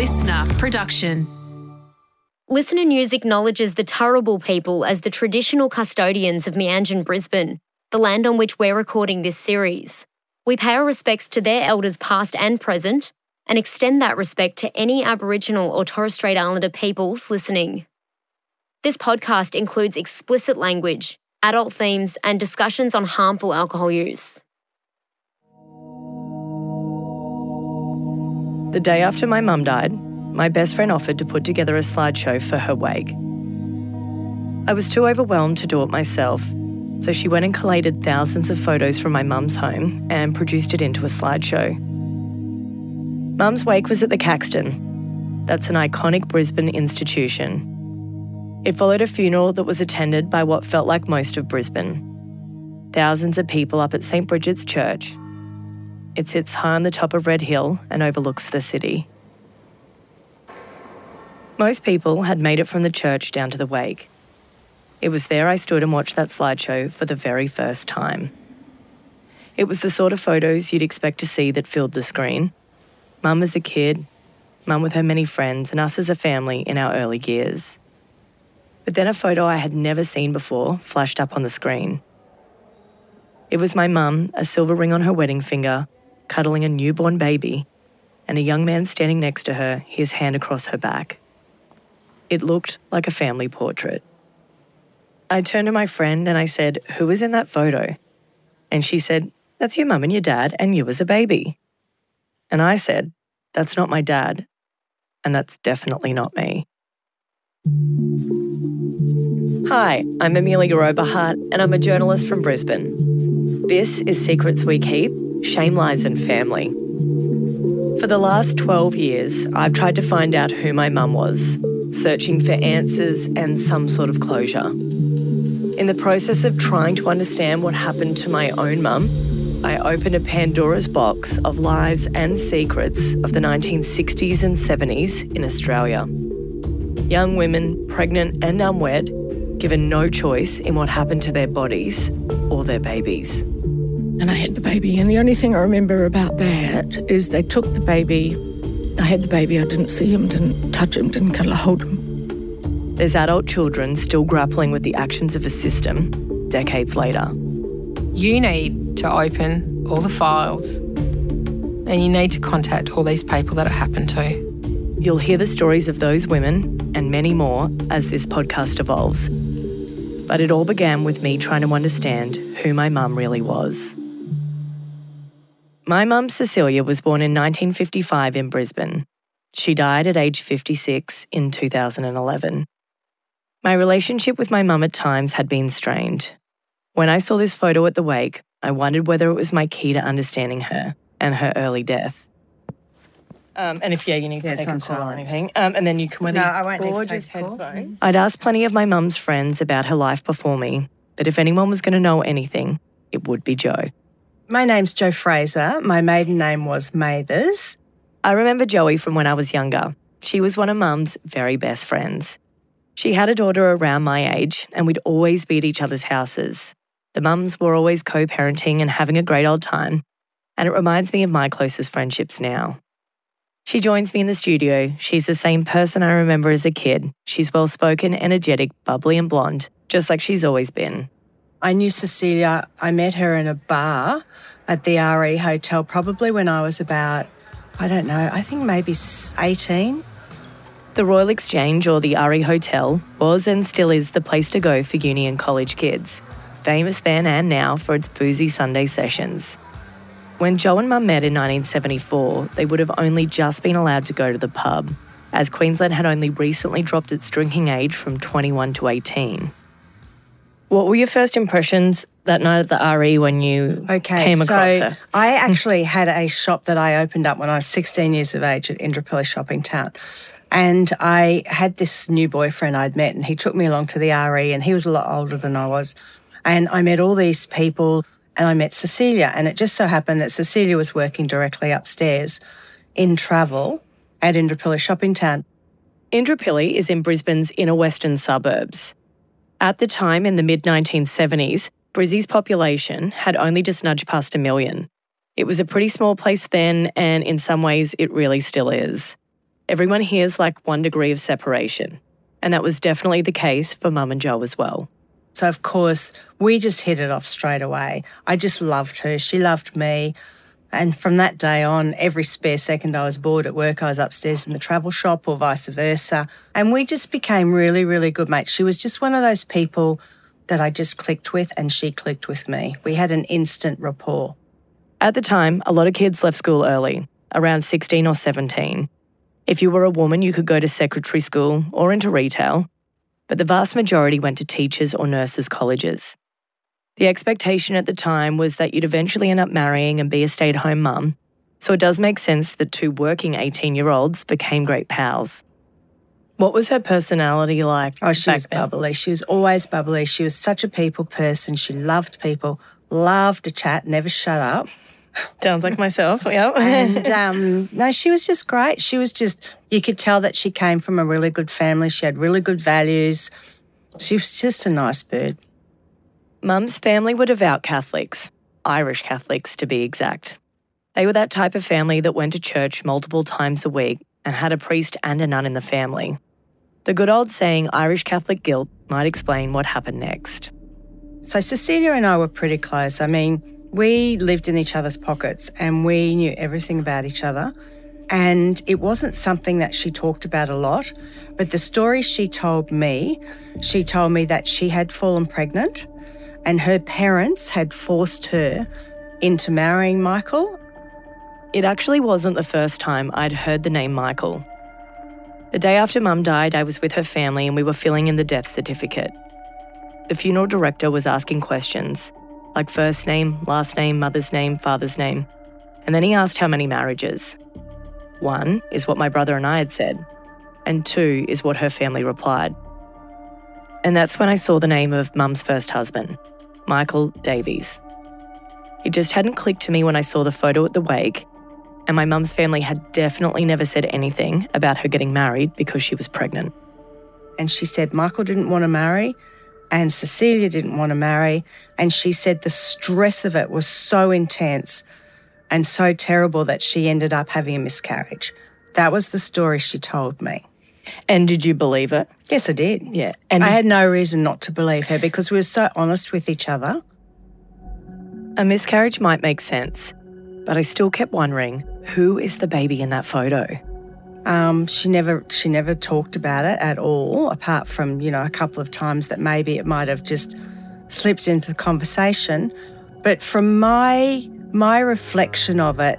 listener production. LiSTNR News acknowledges the Turrbal people as the traditional custodians of Meanjin, Brisbane, the land on which we're recording this series. We pay our respects to their elders past and present and extend that respect to any Aboriginal or Torres Strait Islander peoples listening. This podcast includes explicit language, adult themes, and discussions on harmful alcohol use. The day after my mum died, my best friend offered to put together a slideshow for her wake. I was too overwhelmed to do it myself, so she went and collated thousands of photos from my mum's home and produced it into a slideshow. Mum's wake was at the Caxton. That's an iconic Brisbane institution. It followed a funeral that was attended by what felt like most of Brisbane. Thousands of people up at St Brigid's Church. It sits high on the top of Red Hill and overlooks the city. Most people had made it from the church down to the wake. It was there I stood and watched that slideshow for the very first time. It was the sort of photos you'd expect to see that filled the screen. Mum as a kid, Mum with her many friends, and us as a family in our early years. But then a photo I had never seen before flashed up on the screen. It was my mum, a silver ring on her wedding finger, cuddling a newborn baby, and a young man standing next to her, his hand across her back. It looked like a family portrait. I turned to my friend and I said, Who is in that photo? And she said, That's your mum and your dad, and you as a baby. And I said, That's not my dad, and that's definitely not me. Hi, I'm Amelia Oberhardt, and I'm a journalist from Brisbane. This is Secrets We Keep Shame Lies and Family. For the last 12 years, I've tried to find out who my mum was, searching for answers and some sort of closure. In the process of trying to understand what happened to my own mum, I opened a Pandora's box of lies and secrets of the 1960s and 70s in Australia. Young women, pregnant and unwed, given no choice in what happened to their bodies or their babies. And I had the baby, and the only thing I remember about that is they took the baby. I had the baby, I didn't see him, didn't touch him, didn't cuddle hold him. There's adult children still grappling with the actions of a system decades later. You need to open all the files and you need to contact all these people that it happened to. You'll hear the stories of those women and many more as this podcast evolves. But it all began with me trying to understand who my mum really was. My mum, Cecilia, was born in 1955 in Brisbane. She died at age 56 in 2011. My relationship with my mum at times had been strained. When I saw this photo at the wake, I wondered whether it was my key to understanding her and her early death. Um, and if yeah, you need to Yeah, take a call or anything, um, and then you can wear No, I won't gorgeous take a call. headphones. I'd asked plenty of my mum's friends about her life before me, but if anyone was going to know anything, it would be Joe. My name's Joe Fraser. My maiden name was Mathers. I remember Joey from when I was younger. She was one of Mum's very best friends. She had a daughter around my age, and we'd always be at each other's houses. The mums were always co parenting and having a great old time, and it reminds me of my closest friendships now. She joins me in the studio. She's the same person I remember as a kid. She's well spoken, energetic, bubbly, and blonde, just like she's always been. I knew Cecilia. I met her in a bar at the RE Hotel, probably when I was about, I don't know, I think maybe 18. The Royal Exchange or the RE Hotel was and still is the place to go for uni and college kids, famous then and now for its boozy Sunday sessions. When Joe and Mum met in 1974, they would have only just been allowed to go to the pub, as Queensland had only recently dropped its drinking age from 21 to 18. What were your first impressions that night at the RE when you Okay, came so across her? I actually had a shop that I opened up when I was 16 years of age at Indooroopilly Shopping Town. And I had this new boyfriend I'd met, and he took me along to the RE, and he was a lot older than I was. And I met all these people, and I met Cecilia. And it just so happened that Cecilia was working directly upstairs in travel at Indooroopilly Shopping Town. Indooroopilly is in Brisbane's inner western suburbs. At the time in the mid 1970s, Brizzy's population had only just nudged past a million. It was a pretty small place then, and in some ways, it really still is. everyone hears like one degree of separation. And that was definitely the case for Mum and Joe as well. So, of course, we just hit it off straight away. I just loved her. She loved me. And from that day on, every spare second I was bored at work, I was upstairs in the travel shop or vice versa. And we just became really, really good mates. She was just one of those people that I just clicked with, and she clicked with me. We had an instant rapport. At the time, a lot of kids left school early, around 16 or 17. If you were a woman, you could go to secretary school or into retail, but the vast majority went to teachers or nurses' colleges. The expectation at the time was that you'd eventually end up marrying and be a stay at home mum, so it does make sense that two working 18 year olds became great pals. What was her personality like? Oh, she was then? bubbly. She was always bubbly. She was such a people person. She loved people, loved to chat, never shut up. Sounds like myself, yeah. And um, no, she was just great. She was just, you could tell that she came from a really good family. She had really good values. She was just a nice bird. Mum's family were devout Catholics, Irish Catholics to be exact. They were that type of family that went to church multiple times a week and had a priest and a nun in the family. The good old saying Irish Catholic guilt might explain what happened next. So Cecilia and I were pretty close. I mean, we lived in each other's pockets and we knew everything about each other. And it wasn't something that she talked about a lot. But the story she told me, she told me that she had fallen pregnant and her parents had forced her into marrying Michael. It actually wasn't the first time I'd heard the name Michael. The day after Mum died, I was with her family and we were filling in the death certificate. The funeral director was asking questions, like first name, last name, mother's name, father's name. And then he asked how many marriages. One is what my brother and I had said, and two is what her family replied. And that's when I saw the name of Mum's first husband, Michael Davies. It just hadn't clicked to me when I saw the photo at the wake, and my mum's family had definitely never said anything about her getting married because she was pregnant. And she said Michael didn't want to marry and Cecilia didn't want to marry. And she said the stress of it was so intense and so terrible that she ended up having a miscarriage. That was the story she told me. And did you believe it? Yes, I did. Yeah. And I had no reason not to believe her because we were so honest with each other. a miscarriage might make sense, but I still kept wondering who is the baby in that photo? Um, she never she never talked about it at all, apart from you know a couple of times that maybe it might have just slipped into the conversation. But from my my reflection of it,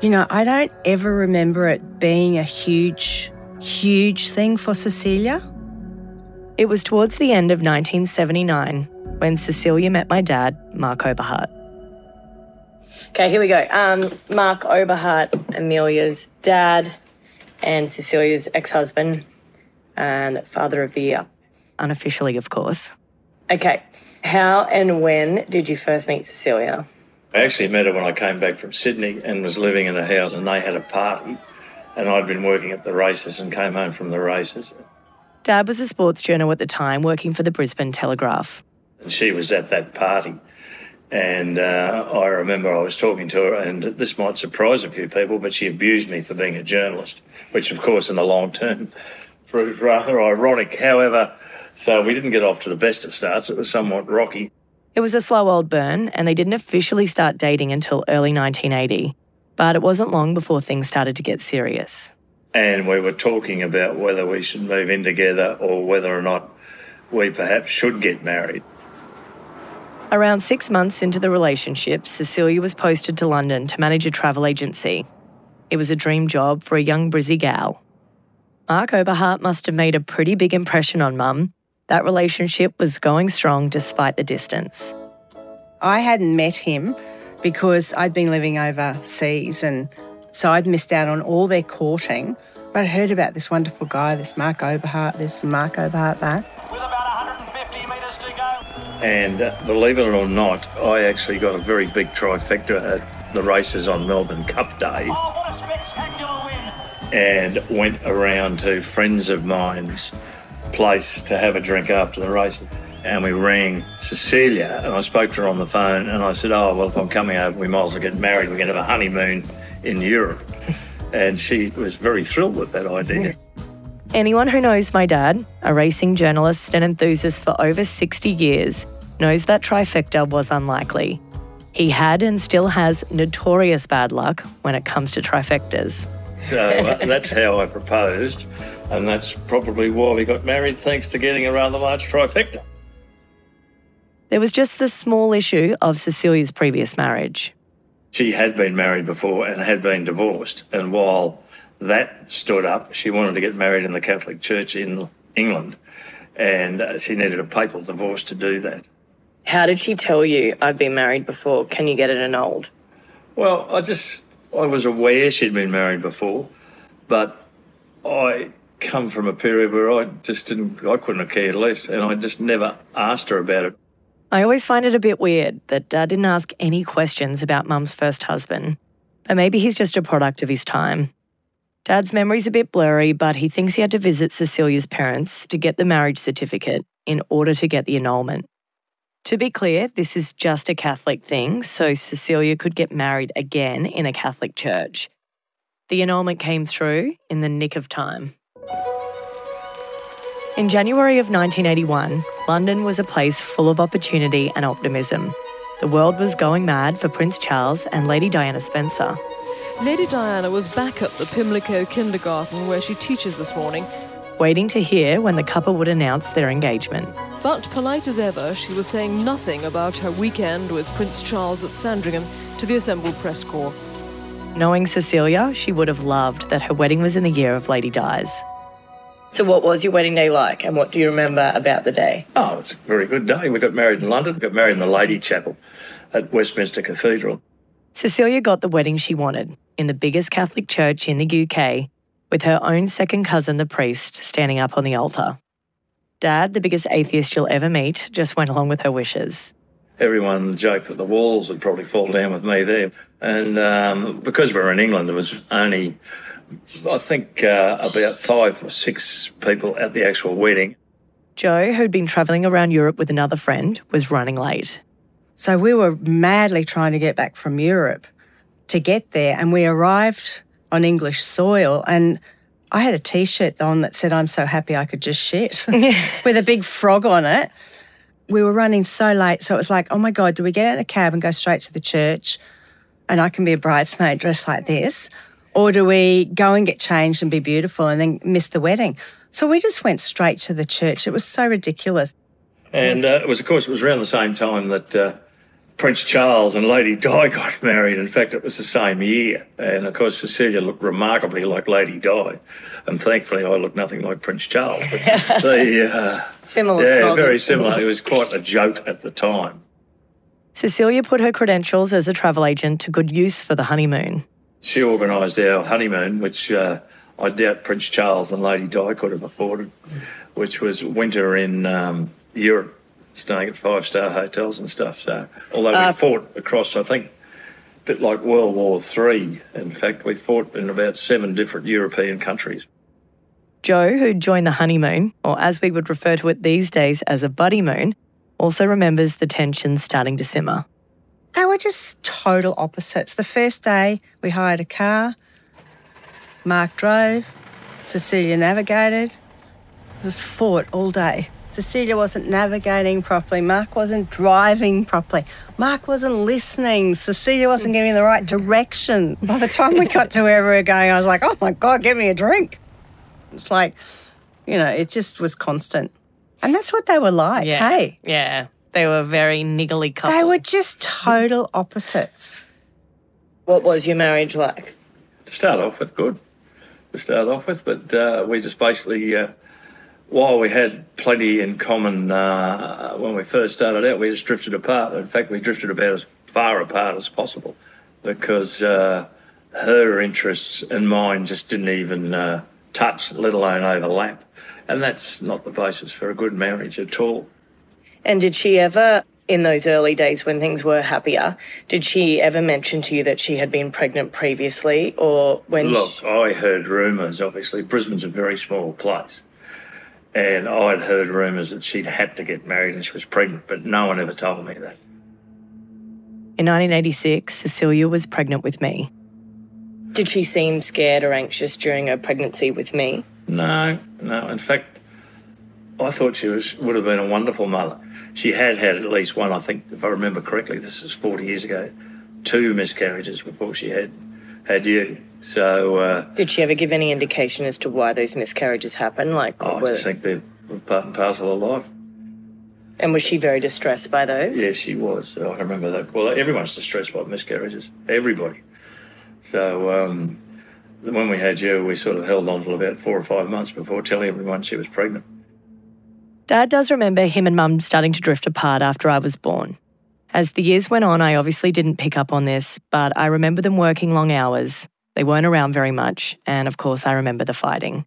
you know, I don't ever remember it being a huge huge thing for Cecilia. It was towards the end of 1979 when Cecilia met my dad, Mark Oberhardt. Okay, here we go. Um, Mark Oberhardt, Amelia's dad, and Cecilia's ex husband, and father of the year. Unofficially, of course. Okay, how and when did you first meet Cecilia? I actually met her when I came back from Sydney and was living in a house, and they had a party. And I'd been working at the races and came home from the races. Dad was a sports journal at the time, working for the Brisbane Telegraph. And she was at that party. And uh, I remember I was talking to her, and this might surprise a few people, but she abused me for being a journalist, which, of course, in the long term proved rather ironic. However, so we didn't get off to the best of starts. It was somewhat rocky. It was a slow old burn, and they didn't officially start dating until early 1980. But it wasn't long before things started to get serious. And we were talking about whether we should move in together or whether or not we perhaps should get married. Around six months into the relationship, Cecilia was posted to London to manage a travel agency. It was a dream job for a young Brizzy gal. Mark Oberhardt must have made a pretty big impression on Mum. That relationship was going strong despite the distance. I hadn't met him because I'd been living overseas and so I'd missed out on all their courting. But I heard about this wonderful guy, this Mark Oberhardt, this Mark Oberhardt, that. with about 150 metres to go. And uh, believe it or not, I actually got a very big trifecta at the races on Melbourne Cup Day Oh, what a spectacular win! and went around to friends of mine's place to have a drink after the races. And we rang Cecilia and I spoke to her on the phone and I said, Oh, well, if I'm coming over, we might as well get married. We're going to have a honeymoon in Europe. And she was very thrilled with that idea. Anyone who knows my dad, a racing journalist and enthusiast for over 60 years, knows that trifecta was unlikely. He had and still has notorious bad luck when it comes to trifectas. So uh, that's how I proposed, and that's probably why we got married, thanks to getting a rather large trifecta. There was just the small issue of Cecilia's previous marriage. She had been married before and had been divorced, and while that stood up, she wanted to get married in the Catholic Church in England, and uh, she needed a papal divorce to do that. How did she tell you I've been married before? Can you get it annulled? Well, I just I was aware she'd been married before, but I come from a period where I just didn't I couldn't have cared less, and I just never asked her about it. I always find it a bit weird that Dad didn't ask any questions about Mum's first husband. But maybe he's just a product of his time. Dad's memory's a bit blurry, but he thinks he had to visit Cecilia's parents to get the marriage certificate in order to get the annulment. To be clear, this is just a Catholic thing, so Cecilia could get married again in a Catholic church. The annulment came through in the nick of time. In January of 1981, London was a place full of opportunity and optimism. The world was going mad for Prince Charles and Lady Diana Spencer. Lady Diana was back at the Pimlico kindergarten where she teaches this morning waiting to hear when the couple would announce their engagement. But polite as ever, she was saying nothing about her weekend with Prince Charles at Sandringham to the assembled press corps. Knowing Cecilia, she would have loved that her wedding was in the year of Lady Di's. So, what was your wedding day like, and what do you remember about the day? Oh, it's a very good day. We got married in London, we got married in the Lady Chapel at Westminster Cathedral. Cecilia got the wedding she wanted in the biggest Catholic church in the UK with her own second cousin, the priest, standing up on the altar. Dad, the biggest atheist you'll ever meet, just went along with her wishes. Everyone joked that the walls would probably fall down with me there. And um, because we were in England, there was only, I think, uh, about five or six people at the actual wedding. Joe, who'd been travelling around Europe with another friend, was running late. So we were madly trying to get back from Europe to get there, and we arrived on English soil. And I had a t shirt on that said, I'm so happy I could just shit with a big frog on it. We were running so late. So it was like, oh my God, do we get in a cab and go straight to the church and I can be a bridesmaid dressed like this? Or do we go and get changed and be beautiful and then miss the wedding? So we just went straight to the church. It was so ridiculous. And uh, it was, of course, it was around the same time that uh, Prince Charles and Lady Di got married. In fact, it was the same year. And of course, Cecilia looked remarkably like Lady Di. And thankfully, I looked nothing like Prince Charles. But the, uh, similar, yeah, very similar. It was quite a joke at the time. Cecilia put her credentials as a travel agent to good use for the honeymoon. She organised our honeymoon, which uh, I doubt Prince Charles and Lady Di could have afforded, which was winter in um, Europe staying at five star hotels and stuff. So, although we uh, fought across, I think, a bit like World War Three. In fact, we fought in about seven different European countries. Joe, who joined the honeymoon, or as we would refer to it these days as a buddy moon, also remembers the tension starting to simmer. They were just total opposites. The first day, we hired a car. Mark drove. Cecilia navigated. It was fought all day. Cecilia wasn't navigating properly. Mark wasn't driving properly. Mark wasn't listening. Cecilia wasn't giving the right direction. By the time we got to where we were going, I was like, oh my God, give me a drink. It's like, you know, it just was constant. And that's what they were like, yeah. hey? Yeah. They were very niggly couple. They were just total opposites. What was your marriage like? To start off with, good. To start off with, but uh, we just basically uh, while we had plenty in common uh, when we first started out, we just drifted apart. In fact, we drifted about as far apart as possible because uh, her interests and mine just didn't even uh, touch, let alone overlap. And that's not the basis for a good marriage at all. And did she ever, in those early days when things were happier, did she ever mention to you that she had been pregnant previously or when? Look, she... I heard rumours, obviously. Brisbane's a very small place. And I'd heard rumours that she'd had to get married and she was pregnant, but no one ever told me that. In 1986, Cecilia was pregnant with me. Did she seem scared or anxious during her pregnancy with me? No, no. In fact, I thought she was would have been a wonderful mother. She had had at least one, I think, if I remember correctly. This is forty years ago, two miscarriages before she had had you. So, uh, Did she ever give any indication as to why those miscarriages happened? Like, I were- I just think they're part and parcel of life. and was she very distressed by those? Yes, she was. I remember that. Well, everyone's distressed by miscarriages. Everybody. So um, when we had you, we sort of held on for about four or five months before telling everyone she was pregnant. Dad does remember him and Mum starting to drift apart after I was born. As the years went on, I obviously didn't pick up on this, but I remember them working long hours. They weren't around very much, and of course, I remember the fighting.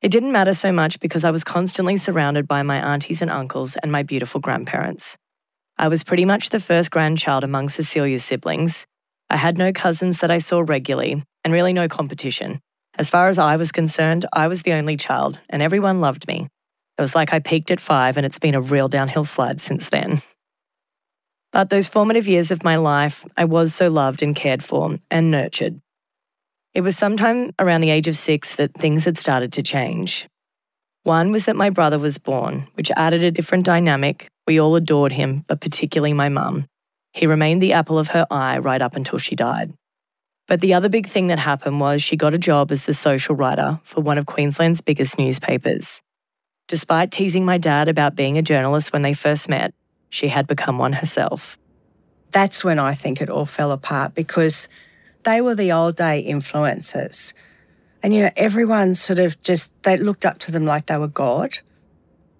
It didn't matter so much because I was constantly surrounded by my aunties and uncles and my beautiful grandparents. I was pretty much the first grandchild among Cecilia's siblings. I had no cousins that I saw regularly, and really no competition. As far as I was concerned, I was the only child, and everyone loved me. It was like I peaked at five, and it's been a real downhill slide since then. But those formative years of my life, I was so loved and cared for and nurtured. It was sometime around the age of six that things had started to change. One was that my brother was born, which added a different dynamic. We all adored him, but particularly my mum. He remained the apple of her eye right up until she died. But the other big thing that happened was she got a job as the social writer for one of Queensland's biggest newspapers. Despite teasing my dad about being a journalist when they first met, she had become one herself. That's when I think it all fell apart because they were the old day influencers. And, you know, everyone sort of just, they looked up to them like they were God.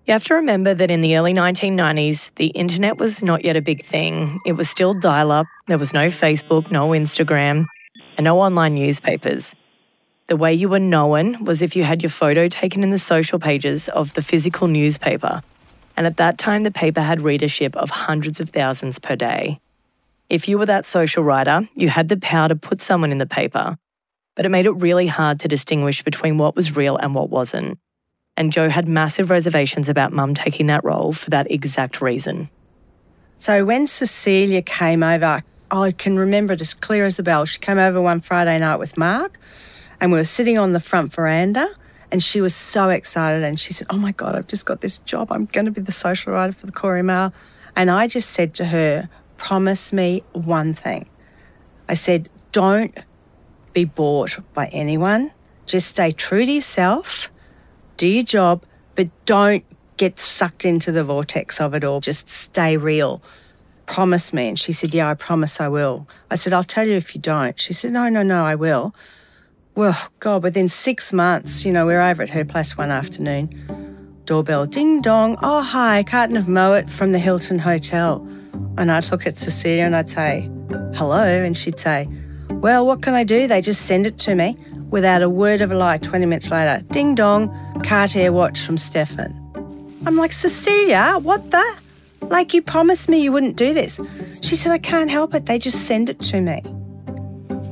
You have to remember that in the early 1990s, the internet was not yet a big thing. It was still dial up, there was no Facebook, no Instagram, and no online newspapers. The way you were known was if you had your photo taken in the social pages of the physical newspaper. And at that time, the paper had readership of hundreds of thousands per day. If you were that social writer, you had the power to put someone in the paper, but it made it really hard to distinguish between what was real and what wasn't. And Joe had massive reservations about mum taking that role for that exact reason. So when Cecilia came over, I can remember it as clear as a bell. She came over one Friday night with Mark, and we were sitting on the front veranda. And she was so excited, and she said, "Oh my God, I've just got this job. I'm going to be the social writer for the Courier Mail." And I just said to her, "Promise me one thing." I said, "Don't be bought by anyone. Just stay true to yourself. Do your job, but don't get sucked into the vortex of it all. Just stay real." promise me. And she said, Yeah, I promise I will. I said, I'll tell you if you don't. She said, No, no, no, I will. Well, God, within six months, you know, we're over at her place one afternoon. Doorbell, ding dong. Oh, hi, Carton of Moet from the Hilton Hotel. And I'd look at Cecilia and I'd say, Hello. And she'd say, Well, what can I do? They just send it to me without a word of a lie. 20 minutes later, ding dong, Cartier watch from Stefan. I'm like, Cecilia, what the? Like, you promised me you wouldn't do this. She said, I can't help it. They just send it to me.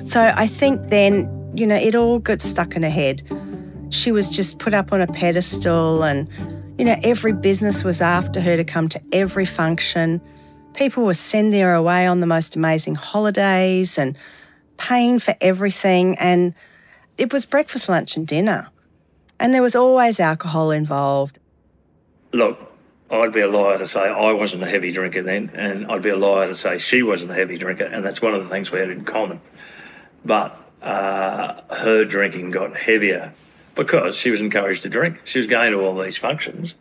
So I think then, you know, it all got stuck in her head. She was just put up on a pedestal, and, you know, every business was after her to come to every function. People were sending her away on the most amazing holidays and paying for everything. And it was breakfast, lunch, and dinner. And there was always alcohol involved. Look, I'd be a liar to say I wasn't a heavy drinker then, and I'd be a liar to say she wasn't a heavy drinker, and that's one of the things we had in common. But uh, her drinking got heavier because she was encouraged to drink. She was going to all these functions,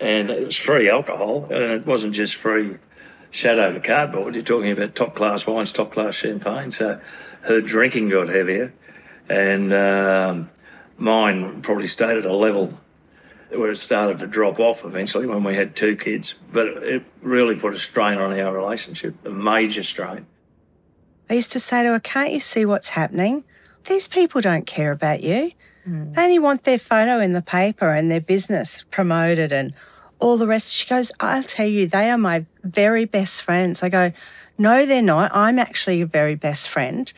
and it was free alcohol, and it wasn't just free shadow to cardboard. You're talking about top class wines, top class champagne. So her drinking got heavier, and um, mine probably stayed at a level where it started to drop off eventually when we had two kids. But it really put a strain on our relationship, a major strain. I used to say to her, Can't you see what's happening? These people don't care about you. Hmm. They only want their photo in the paper and their business promoted and all the rest. She goes, I'll tell you, they are my very best friends. I go, No, they're not. I'm actually your very best friend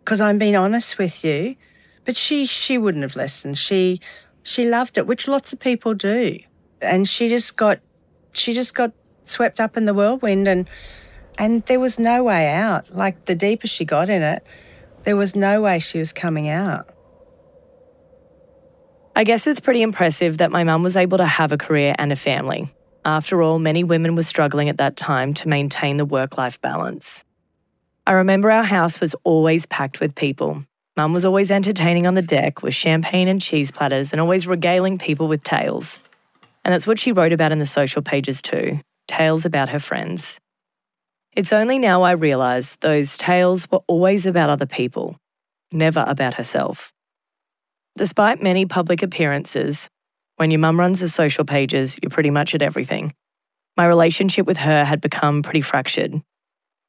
because I'm being honest with you. But she she wouldn't have listened. She she loved it, which lots of people do. And she just got she just got swept up in the whirlwind and and there was no way out. Like the deeper she got in it, There was no way she was coming out. I guess it's pretty impressive that my mum was able to have a career and a family. After all, many women were struggling at that time to maintain the work life balance. I remember our house was always packed with people. Mum was always entertaining on the deck with champagne and cheese platters and always regaling people with tales. And that's what she wrote about in the social pages too tales about her friends. It's only now I realise those tales were always about other people, never about herself. Despite many public appearances, when your mum runs the social pages, you're pretty much at everything. My relationship with her had become pretty fractured.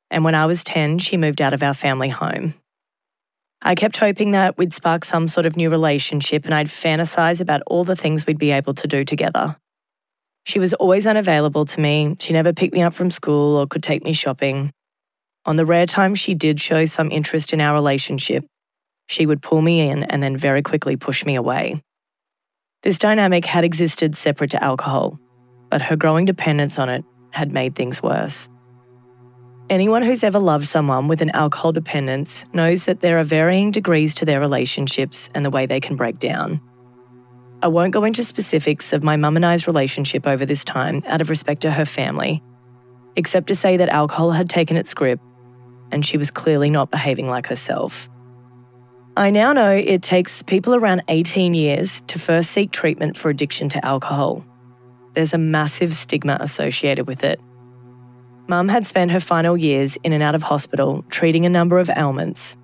And when I was 10, she moved out of our family home. I kept hoping that we'd spark some sort of new relationship and I'd fantasize about all the things we'd be able to do together. She was always unavailable to me. She never picked me up from school or could take me shopping. On the rare times she did show some interest in our relationship, she would pull me in and then very quickly push me away. This dynamic had existed separate to alcohol, but her growing dependence on it had made things worse. Anyone who's ever loved someone with an alcohol dependence knows that there are varying degrees to their relationships and the way they can break down. I won't go into specifics of my mum and I's relationship over this time out of respect to her family, except to say that alcohol had taken its grip and she was clearly not behaving like herself. I now know it takes people around 18 years to first seek treatment for addiction to alcohol. There's a massive stigma associated with it. Mum had spent her final years in and out of hospital treating a number of ailments,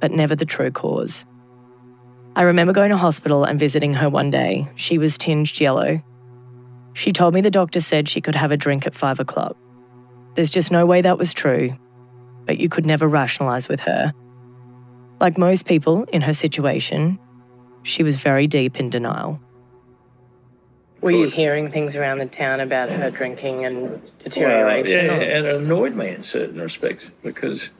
but never the true cause. I remember going to hospital and visiting her one day. She was tinged yellow. She told me the doctor said she could have a drink at five o'clock. There's just no way that was true, but you could never rationalise with her. Like most people in her situation, she was very deep in denial. Were you hearing things around the town about her drinking and deterioration? Well, yeah, and it annoyed me in certain respects because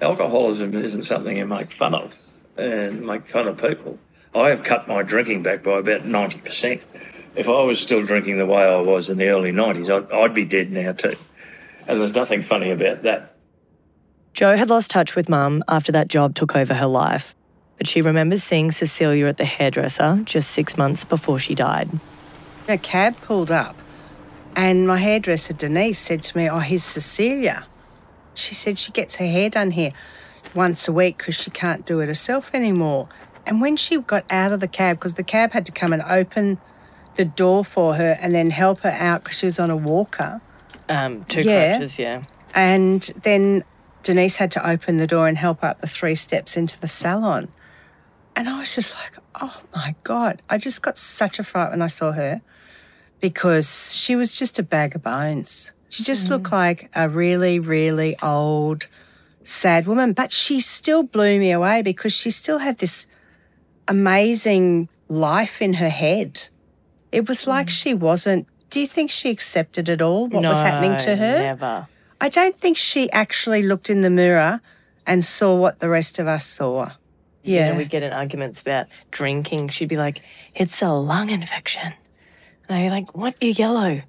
alcoholism isn't something you make fun of and make fun of people. I have cut my drinking back by about 90%. If I was still drinking the way I was in the early 90s, I'd, I'd be dead now too. And there's nothing funny about that. Jo had lost touch with mum after that job took over her life, but she remembers seeing Cecilia at the hairdresser just six months before she died. A cab pulled up, and my hairdresser Denise said to me, Oh, here's Cecilia. She said she gets her hair done here once a week because she can't do it herself anymore. And when she got out of the cab, because the cab had to come and open the door for her and then help her out because she was on a walker. Um, two yeah. crutches, yeah. And then Denise had to open the door and help her up the three steps into the salon. And I was just like, oh my God. I just got such a fright when I saw her because she was just a bag of bones. She just mm. looked like a really, really old, sad woman, but she still blew me away because she still had this amazing life in her head. It was like mm. she wasn't. Do you think she accepted it all, what no, was happening to her? Never. I don't think she actually looked in the mirror and saw what the rest of us saw. Yeah. You know, we get in arguments about drinking. She'd be like, it's a lung infection. And I'd be like, what? You're yellow.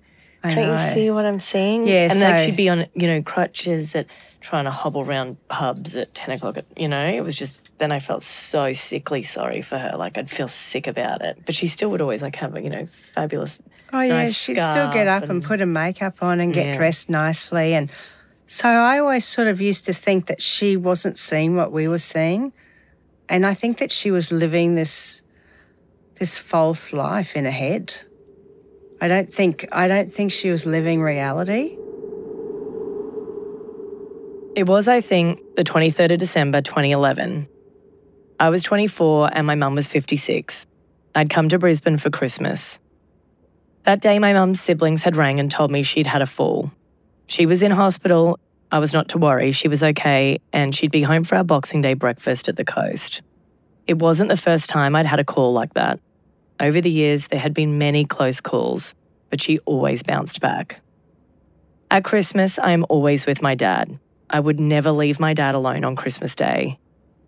Can't you see what I'm seeing? Yeah. And so, then she'd be on, you know, crutches at trying to hobble around pubs at 10 o'clock. At, you know, it was just, then I felt so sickly sorry for her. Like I'd feel sick about it. But she still would always like have, you know, fabulous. Oh, yeah. Nice she'd still get up and, and, put her makeup on and get yeah. dressed nicely. And so I always sort of used to think that she wasn't seeing what we were seeing. And I think that she was living this this false life in her head. I don't think I don't think she was living reality. It was, I think, the 23rd of December 2011. I was 24 and my mum was 56. I'd come to Brisbane for Christmas. That day, my mum's siblings had rang and told me she'd had a fall. She was in hospital. I was not to worry, she was okay, and she'd be home for our Boxing Day breakfast at the coast. It wasn't the first time I'd had a call like that. Over the years, there had been many close calls, but she always bounced back. At Christmas, I am always with my dad. I would never leave my dad alone on Christmas Day.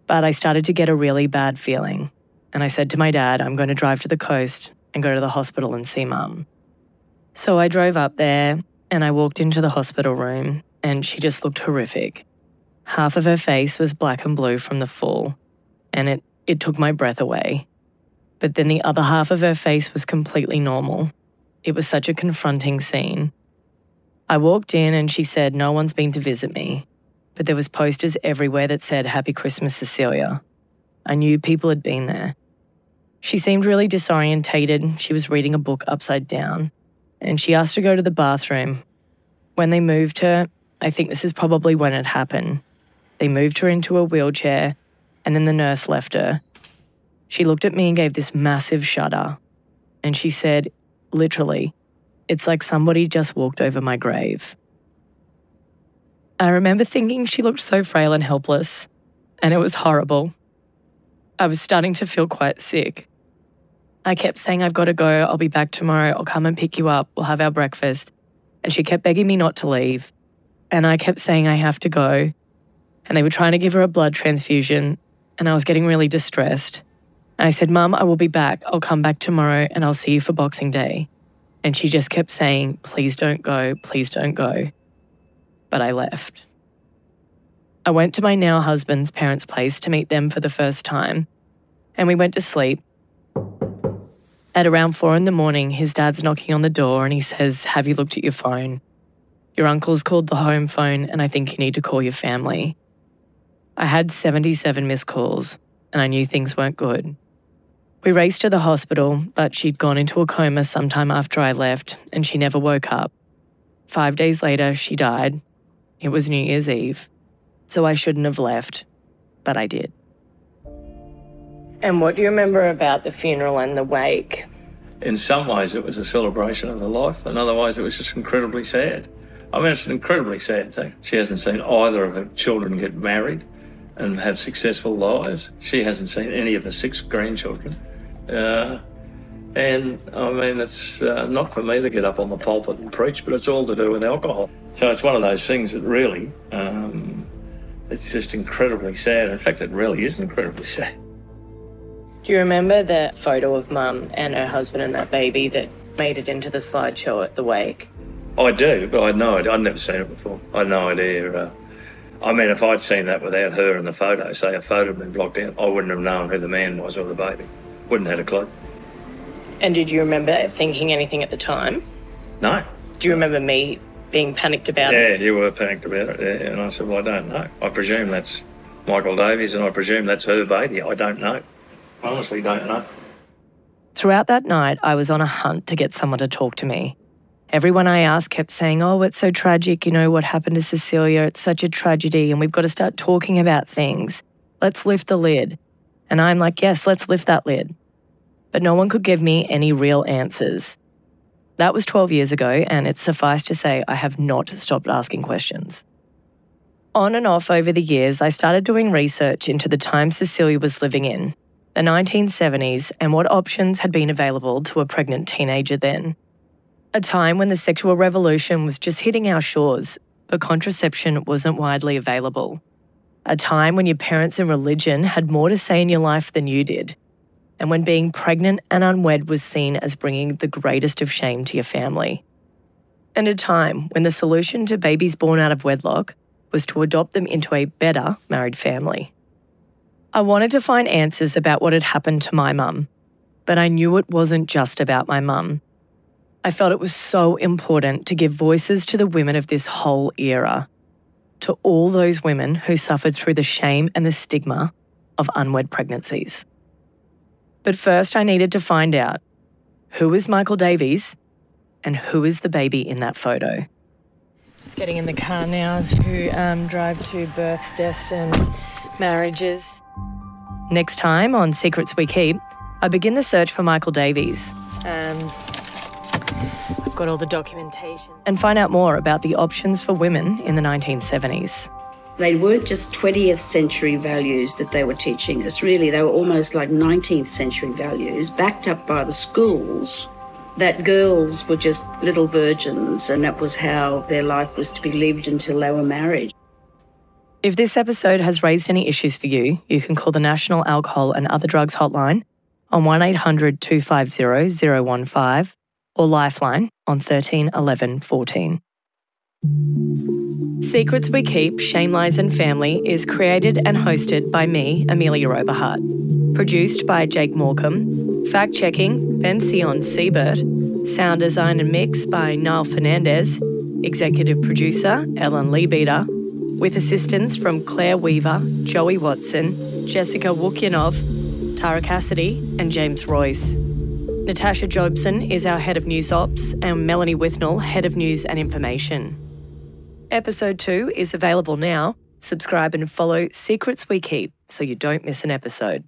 But I started to get a really bad feeling, and I said to my dad, I'm going to drive to the coast and go to the hospital and see mum. So I drove up there and I walked into the hospital room, and she just looked horrific. Half of her face was black and blue from the fall, and it, it took my breath away. But then the other half of her face was completely normal. It was such a confronting scene. I walked in and she said no one's been to visit me, but there was posters everywhere that said Happy Christmas Cecilia. I knew people had been there. She seemed really disorientated. She was reading a book upside down, and she asked to go to the bathroom. When they moved her, I think this is probably when it happened. They moved her into a wheelchair, and then the nurse left her. She looked at me and gave this massive shudder. And she said, literally, it's like somebody just walked over my grave. I remember thinking she looked so frail and helpless, and it was horrible. I was starting to feel quite sick. I kept saying, I've got to go, I'll be back tomorrow, I'll come and pick you up, we'll have our breakfast. And she kept begging me not to leave. And I kept saying, I have to go. And they were trying to give her a blood transfusion, and I was getting really distressed. I said, Mum, I will be back. I'll come back tomorrow and I'll see you for Boxing Day. And she just kept saying, Please don't go, please don't go. But I left. I went to my now husband's parents' place to meet them for the first time, and we went to sleep. At around four in the morning, his dad's knocking on the door and he says, Have you looked at your phone? Your uncle's called the home phone, and I think you need to call your family. I had 77 missed calls, and I knew things weren't good. We raced to the hospital, but she'd gone into a coma sometime after I left, and she never woke up. Five days later, she died. It was New Year's Eve, so I shouldn't have left, but I did. And what do you remember about the funeral and the wake? In some ways, it was a celebration of her life, and otherwise, it was just incredibly sad. I mean, it's an incredibly sad thing. She hasn't seen either of her children get married and have successful lives. She hasn't seen any of the six grandchildren. Uh, and I mean, it's uh, not for me to get up on the pulpit and preach, but it's all to do with alcohol. So it's one of those things that really, um, it's just incredibly sad. In fact, it really is incredibly sad. Do you remember the photo of mum and her husband and that baby that made it into the slideshow at the wake? I do, but I know it. I'd never seen it before. I had no idea. Uh, I mean, if I'd seen that without her in the photo, say a photo had been blocked out, I wouldn't have known who the man was or the baby. Wouldn't have had a clue. And did you remember thinking anything at the time? No. Do you remember me being panicked about yeah, it? Yeah, you were panicked about it. Yeah, and I said, well, I don't know. I presume that's Michael Davies and I presume that's her baby. I don't know. Honestly, don't know. Throughout that night, I was on a hunt to get someone to talk to me. Everyone I asked kept saying, Oh, it's so tragic. You know what happened to Cecilia? It's such a tragedy, and we've got to start talking about things. Let's lift the lid. And I'm like, Yes, let's lift that lid. But no one could give me any real answers. That was 12 years ago, and it's suffice to say, I have not stopped asking questions. On and off over the years, I started doing research into the time Cecilia was living in, the 1970s, and what options had been available to a pregnant teenager then. A time when the sexual revolution was just hitting our shores, but contraception wasn't widely available. A time when your parents and religion had more to say in your life than you did. And when being pregnant and unwed was seen as bringing the greatest of shame to your family. And a time when the solution to babies born out of wedlock was to adopt them into a better married family. I wanted to find answers about what had happened to my mum, but I knew it wasn't just about my mum. I felt it was so important to give voices to the women of this whole era, to all those women who suffered through the shame and the stigma of unwed pregnancies. But first, I needed to find out who is Michael Davies and who is the baby in that photo. Just getting in the car now to um, drive to births, deaths, and marriages. Next time on Secrets We Keep, I begin the search for Michael Davies. Um, I've got all the documentation. And find out more about the options for women in the 1970s. They weren't just 20th century values that they were teaching us, really, they were almost like 19th century values, backed up by the schools. That girls were just little virgins, and that was how their life was to be lived until they were married. If this episode has raised any issues for you, you can call the National Alcohol and Other Drugs Hotline on 1800 250 015 or Lifeline on 13 11 14. Secrets We Keep, Shame Lies and Family is created and hosted by me, Amelia Oberhardt. Produced by Jake Morecambe. Fact checking, Ben Sion Siebert. Sound design and mix by Niall Fernandez. Executive producer, Ellen Leabeater. With assistance from Claire Weaver, Joey Watson, Jessica Wukyanov, Tara Cassidy, and James Royce. Natasha Jobson is our head of news ops, and Melanie Withnell, head of news and information. Episode 2 is available now. Subscribe and follow Secrets We Keep so you don't miss an episode.